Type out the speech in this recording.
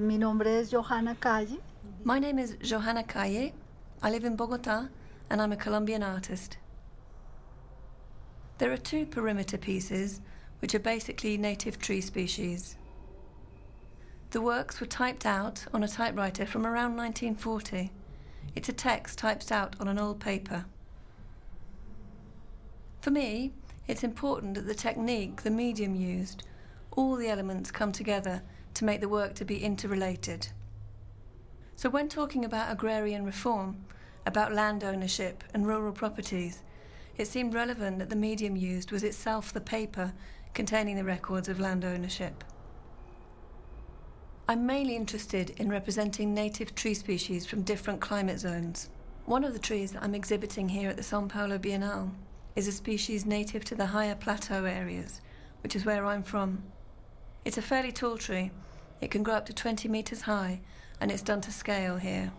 Mi nombre es Johanna Calle. My name is Johanna Calle. I live in Bogota and I'm a Colombian artist. There are two perimeter pieces, which are basically native tree species. The works were typed out on a typewriter from around 1940. It's a text typed out on an old paper. For me, it's important that the technique, the medium used, all the elements come together to make the work to be interrelated. So when talking about agrarian reform, about land ownership and rural properties, it seemed relevant that the medium used was itself the paper containing the records of land ownership. I'm mainly interested in representing native tree species from different climate zones. One of the trees that I'm exhibiting here at the Sao Paulo Biennale is a species native to the higher plateau areas, which is where I'm from. It's a fairly tall tree. It can grow up to 20 metres high, and it's done to scale here.